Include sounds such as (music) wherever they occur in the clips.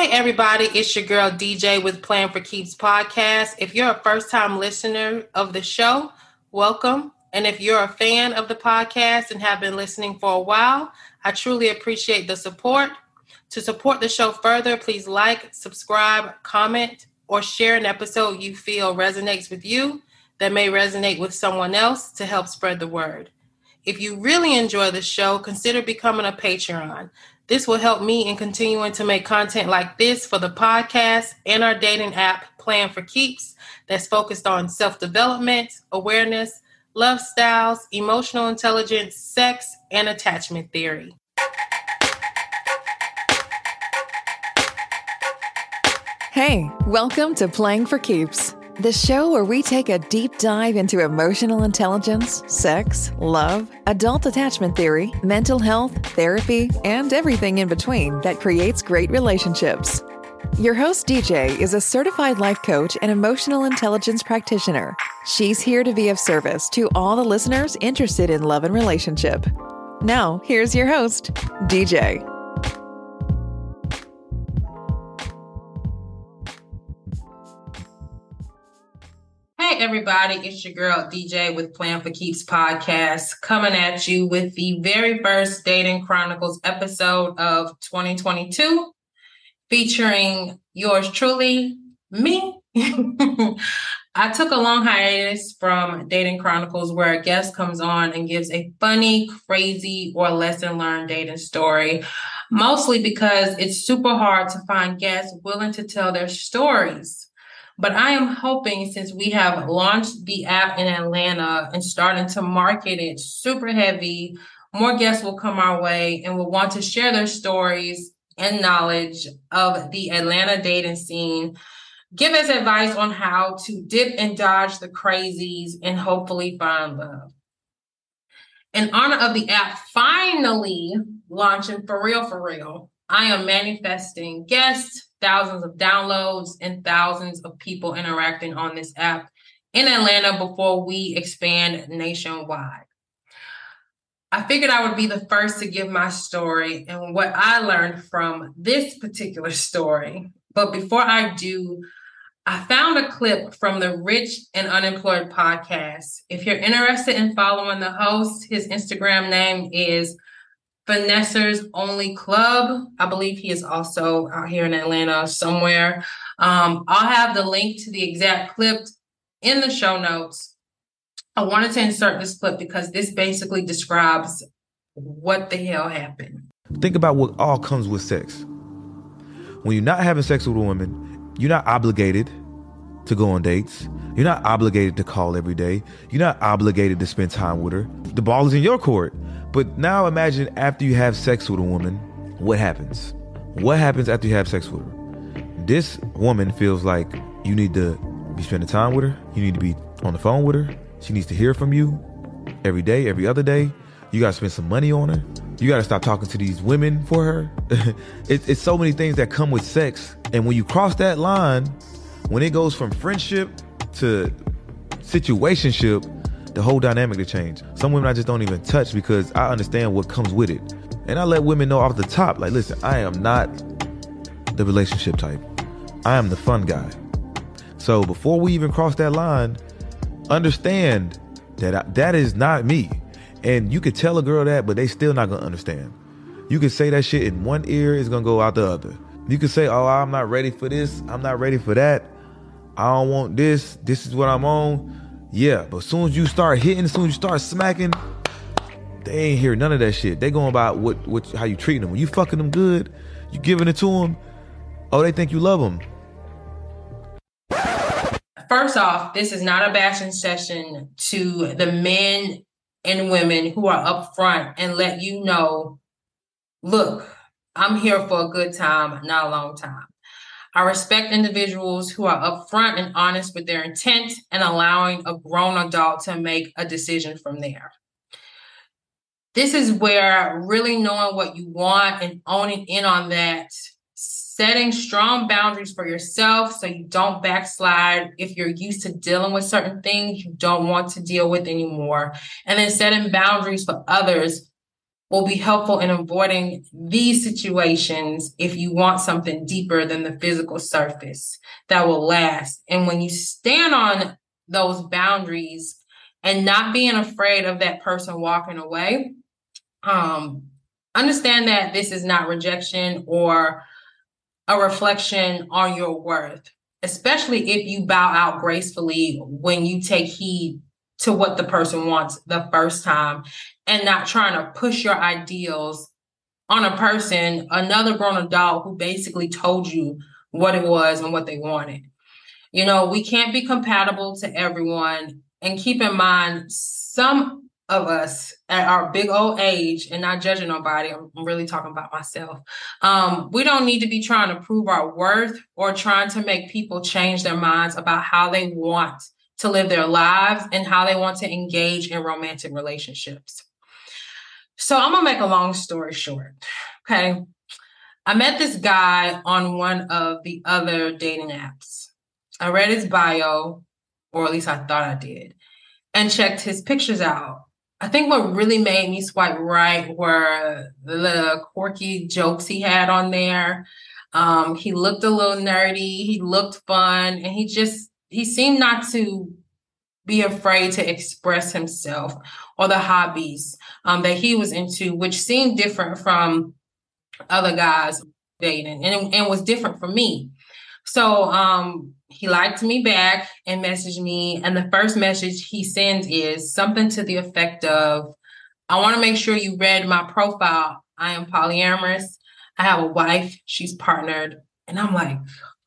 Hey, everybody, it's your girl DJ with Playing for Keeps podcast. If you're a first time listener of the show, welcome. And if you're a fan of the podcast and have been listening for a while, I truly appreciate the support. To support the show further, please like, subscribe, comment, or share an episode you feel resonates with you that may resonate with someone else to help spread the word. If you really enjoy the show, consider becoming a Patreon. This will help me in continuing to make content like this for the podcast and our dating app, Playing for Keeps, that's focused on self development, awareness, love styles, emotional intelligence, sex, and attachment theory. Hey, welcome to Playing for Keeps the show where we take a deep dive into emotional intelligence, sex, love, adult attachment theory, mental health, therapy, and everything in between that creates great relationships. Your host, DJ, is a certified life coach and emotional intelligence practitioner. She's here to be of service to all the listeners interested in love and relationship. Now, here's your host, DJ. Everybody. It's your girl DJ with Playing for Keeps podcast coming at you with the very first Dating Chronicles episode of 2022 featuring yours truly, me. (laughs) I took a long hiatus from Dating Chronicles where a guest comes on and gives a funny, crazy, or lesson learned dating story, mostly because it's super hard to find guests willing to tell their stories. But I am hoping since we have launched the app in Atlanta and starting to market it super heavy, more guests will come our way and will want to share their stories and knowledge of the Atlanta dating scene. Give us advice on how to dip and dodge the crazies and hopefully find love. In honor of the app finally launching for real, for real, I am manifesting guests thousands of downloads and thousands of people interacting on this app in Atlanta before we expand nationwide. I figured I would be the first to give my story and what I learned from this particular story. But before I do, I found a clip from the Rich and Unemployed podcast. If you're interested in following the host, his Instagram name is Finessers Only Club. I believe he is also out here in Atlanta somewhere. Um, I'll have the link to the exact clip in the show notes. I wanted to insert this clip because this basically describes what the hell happened. Think about what all comes with sex. When you're not having sex with a woman, you're not obligated to go on dates. You're not obligated to call every day. You're not obligated to spend time with her. The ball is in your court. But now imagine after you have sex with a woman, what happens? What happens after you have sex with her? This woman feels like you need to be spending time with her. You need to be on the phone with her. She needs to hear from you every day, every other day. You gotta spend some money on her. You gotta stop talking to these women for her. (laughs) it, it's so many things that come with sex. And when you cross that line, when it goes from friendship to situationship, the whole dynamic to change. Some women I just don't even touch because I understand what comes with it. And I let women know off the top, like, listen, I am not the relationship type. I am the fun guy. So before we even cross that line, understand that I, that is not me. And you could tell a girl that, but they still not gonna understand. You could say that shit in one ear, it's gonna go out the other. You could say, "Oh, I'm not ready for this. I'm not ready for that. I don't want this. This is what I'm on." Yeah, but as soon as you start hitting, as soon as you start smacking, they ain't hear none of that shit. They going about what what how you treating them. When you fucking them good, you giving it to them. Oh, they think you love them. First off, this is not a bashing session to the men and women who are up front and let you know, look, I'm here for a good time, not a long time. I respect individuals who are upfront and honest with their intent and allowing a grown adult to make a decision from there. This is where really knowing what you want and owning in on that, setting strong boundaries for yourself so you don't backslide if you're used to dealing with certain things you don't want to deal with anymore, and then setting boundaries for others will be helpful in avoiding these situations if you want something deeper than the physical surface that will last. And when you stand on those boundaries and not being afraid of that person walking away, um, understand that this is not rejection or a reflection on your worth, especially if you bow out gracefully when you take heed to what the person wants the first time and not trying to push your ideals on a person, another grown adult who basically told you what it was and what they wanted. You know, we can't be compatible to everyone. And keep in mind, some of us at our big old age, and not judging nobody, I'm really talking about myself. Um, we don't need to be trying to prove our worth or trying to make people change their minds about how they want to live their lives and how they want to engage in romantic relationships. So I'm gonna make a long story short. Okay. I met this guy on one of the other dating apps. I read his bio, or at least I thought I did, and checked his pictures out. I think what really made me swipe right were the quirky jokes he had on there. Um, he looked a little nerdy, he looked fun, and he just he seemed not to be afraid to express himself or the hobbies um, that he was into, which seemed different from other guys dating and, and was different for me. So um, he liked me back and messaged me. And the first message he sends is something to the effect of, I want to make sure you read my profile. I am polyamorous. I have a wife. She's partnered. And I'm like,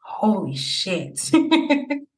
holy shit. (laughs)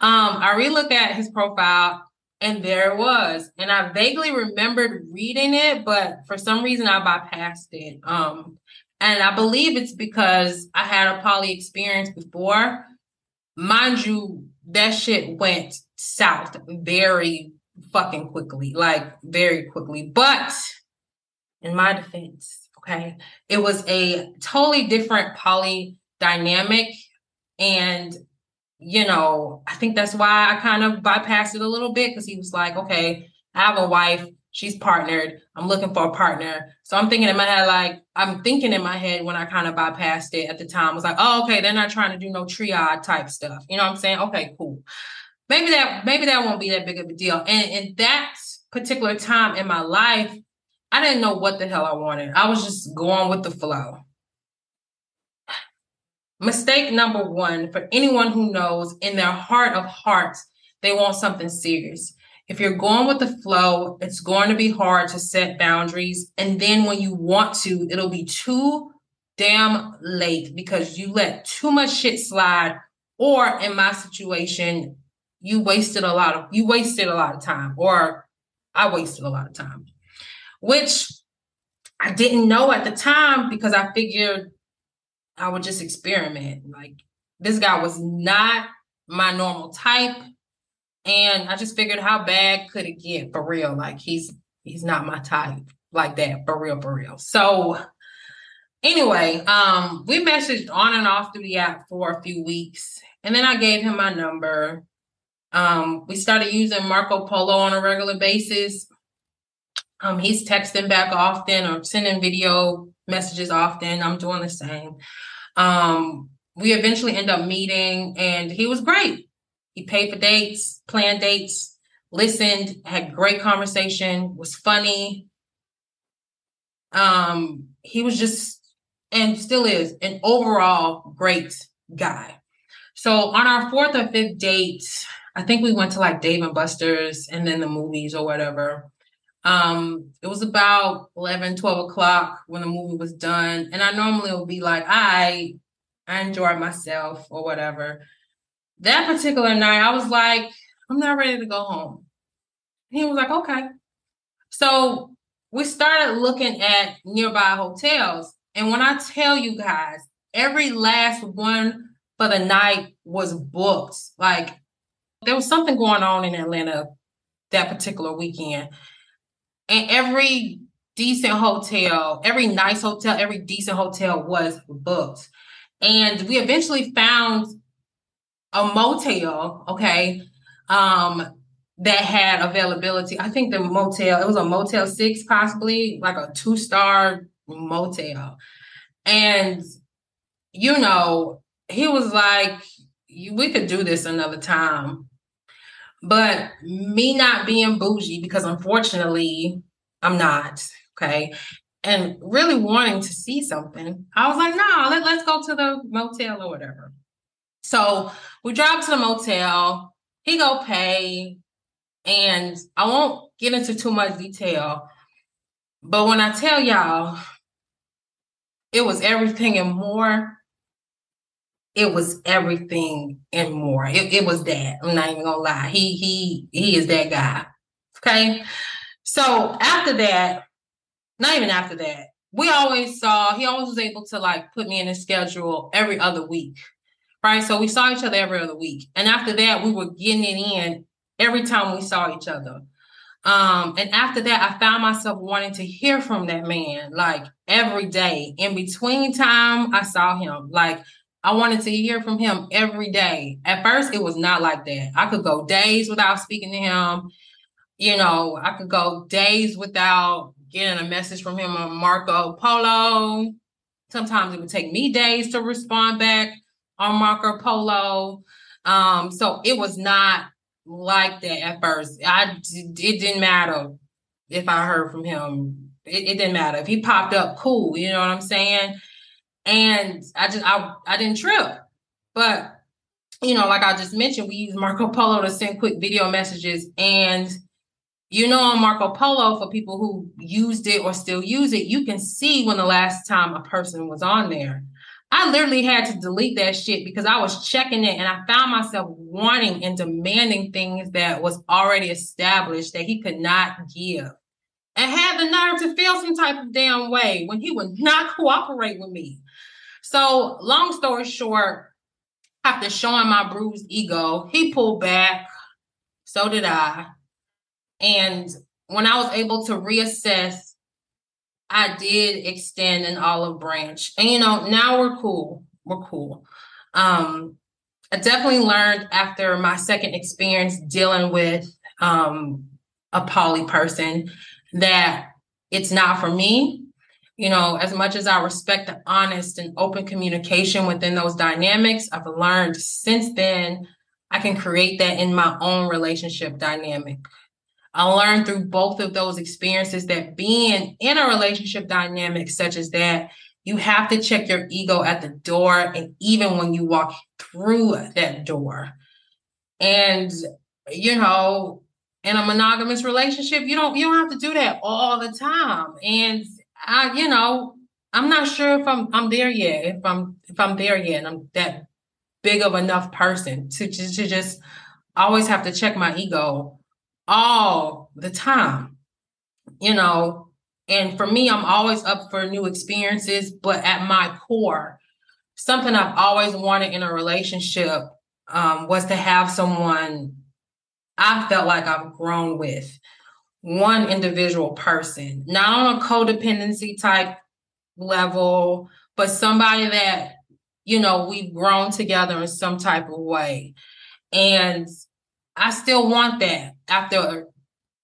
um, I relook at his profile and there it was. And I vaguely remembered reading it, but for some reason I bypassed it. Um, and I believe it's because I had a poly experience before. Mind you, that shit went south very fucking quickly, like very quickly. But in my defense, okay, it was a totally different poly dynamic. And you know, I think that's why I kind of bypassed it a little bit because he was like, okay, I have a wife, she's partnered, I'm looking for a partner. So I'm thinking in my head, like, I'm thinking in my head when I kind of bypassed it at the time, was like, oh, okay, they're not trying to do no triad type stuff. You know what I'm saying? Okay, cool. Maybe that maybe that won't be that big of a deal. And in that particular time in my life, I didn't know what the hell I wanted. I was just going with the flow. Mistake number one for anyone who knows in their heart of hearts, they want something serious. If you're going with the flow, it's going to be hard to set boundaries. And then when you want to, it'll be too damn late because you let too much shit slide. Or in my situation, you wasted a lot of you wasted a lot of time, or I wasted a lot of time, which I didn't know at the time because I figured I would just experiment. Like this guy was not my normal type. And I just figured how bad could it get for real? Like he's he's not my type like that for real, for real. So anyway, um, we messaged on and off through the app for a few weeks. And then I gave him my number. Um, we started using Marco Polo on a regular basis. Um, he's texting back often or sending video messages often. I'm doing the same. Um, we eventually end up meeting and he was great. He paid for dates, planned dates, listened, had great conversation, was funny. Um, he was just and still is an overall great guy. So on our fourth or fifth date, I think we went to like Dave and Buster's and then the movies or whatever. Um, it was about 11, 12 o'clock when the movie was done. And I normally would be like, I I enjoyed myself or whatever. That particular night, I was like, I'm not ready to go home. He was like, okay. So we started looking at nearby hotels. And when I tell you guys, every last one for the night was booked. Like there was something going on in Atlanta that particular weekend and every decent hotel, every nice hotel, every decent hotel was booked. And we eventually found a motel, okay, um, that had availability. I think the motel, it was a Motel 6, possibly like a two star motel. And, you know, he was like, we could do this another time. But me not being bougie, because unfortunately, I'm not, okay, and really wanting to see something, I was like, no, let, let's go to the motel or whatever. So we drive to the motel, he go pay, and I won't get into too much detail, but when I tell y'all, it was everything and more. It was everything and more. It, it was that. I'm not even gonna lie. He he he is that guy. Okay. So after that, not even after that, we always saw he always was able to like put me in a schedule every other week. Right. So we saw each other every other week. And after that, we were getting it in every time we saw each other. Um, and after that, I found myself wanting to hear from that man like every day. In between time, I saw him. Like I wanted to hear from him every day. At first, it was not like that. I could go days without speaking to him. You know, I could go days without getting a message from him on Marco Polo. Sometimes it would take me days to respond back on Marco Polo. Um, so it was not like that at first. I it didn't matter if I heard from him. It, it didn't matter if he popped up. Cool, you know what I'm saying? And I just I I didn't trip, but you know, like I just mentioned, we use Marco Polo to send quick video messages and you know on Marco Polo for people who used it or still use it, you can see when the last time a person was on there. I literally had to delete that shit because I was checking it and I found myself wanting and demanding things that was already established that he could not give. And had the nerve to feel some type of damn way when he would not cooperate with me. So, long story short, after showing my bruised ego, he pulled back. So did I. And when I was able to reassess I did extend an olive branch. And you know, now we're cool. We're cool. Um, I definitely learned after my second experience dealing with um, a poly person that it's not for me. You know, as much as I respect the honest and open communication within those dynamics, I've learned since then I can create that in my own relationship dynamic. I learned through both of those experiences that being in a relationship dynamic such as that, you have to check your ego at the door and even when you walk through that door. And you know, in a monogamous relationship, you don't you don't have to do that all the time. And I, you know, I'm not sure if I'm I'm there yet. If I'm if I'm there yet, I'm that big of enough person to, to, to just always have to check my ego all the time, you know. And for me, I'm always up for new experiences, but at my core, something I've always wanted in a relationship um, was to have someone I felt like I've grown with, one individual person, not on a codependency type level, but somebody that, you know, we've grown together in some type of way. And I still want that after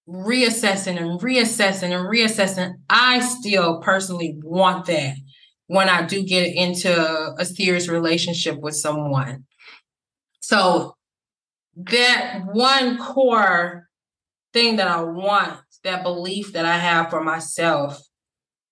reassessing and reassessing and reassessing. I still personally want that when I do get into a serious relationship with someone. So that one core thing that I want, that belief that I have for myself,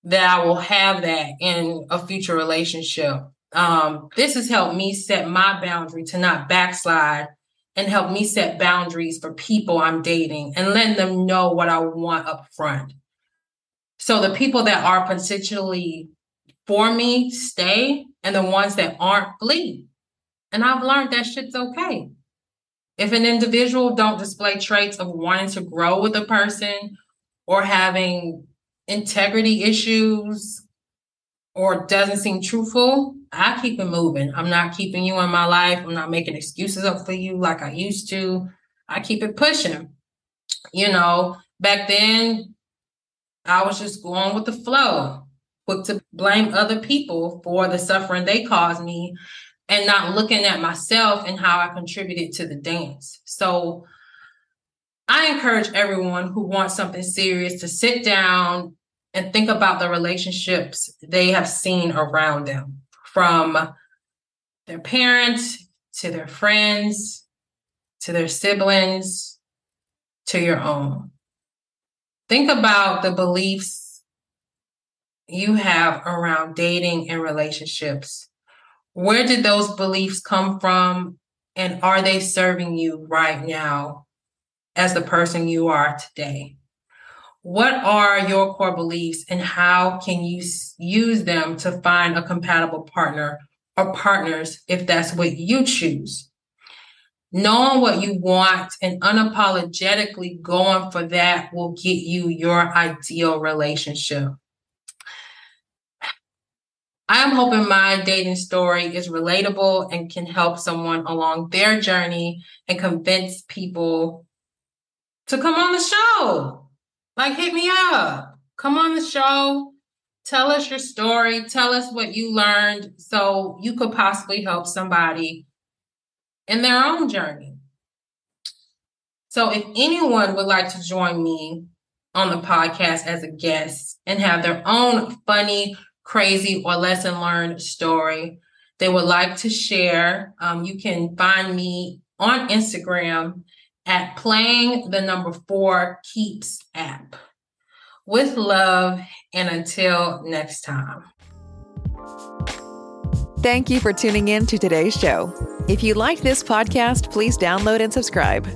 that I will have that in a future relationship. Um, this has helped me set my boundary to not backslide and help me set boundaries for people I'm dating and letting them know what I want up front. So the people that are potentially for me stay, and the ones that aren't flee. And I've learned that shit's okay. If an individual don't display traits of wanting to grow with a person or having integrity issues or doesn't seem truthful, I keep it moving. I'm not keeping you in my life. I'm not making excuses up for you like I used to. I keep it pushing. You know, back then, I was just going with the flow, quick to blame other people for the suffering they caused me and not looking at myself and how I contributed to the dance. So I encourage everyone who wants something serious to sit down and think about the relationships they have seen around them from their parents to their friends to their siblings to your own. Think about the beliefs you have around dating and relationships. Where did those beliefs come from? And are they serving you right now as the person you are today? What are your core beliefs and how can you use them to find a compatible partner or partners if that's what you choose? Knowing what you want and unapologetically going for that will get you your ideal relationship. I'm hoping my dating story is relatable and can help someone along their journey and convince people to come on the show. Like, hit me up. Come on the show. Tell us your story. Tell us what you learned so you could possibly help somebody in their own journey. So, if anyone would like to join me on the podcast as a guest and have their own funny, crazy, or lesson learned story they would like to share, um, you can find me on Instagram at playing the number four keeps app. With love, and until next time. Thank you for tuning in to today's show. If you like this podcast, please download and subscribe.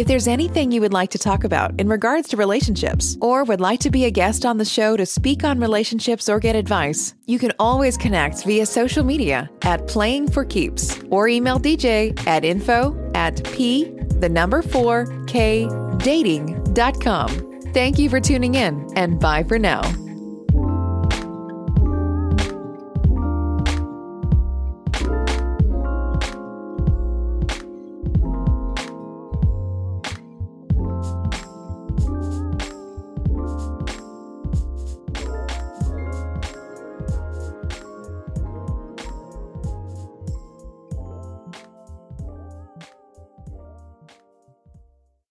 If there's anything you would like to talk about in regards to relationships, or would like to be a guest on the show to speak on relationships or get advice, you can always connect via social media at Playing for Keeps or email DJ at info at p the number four k dating.com. Thank you for tuning in and bye for now.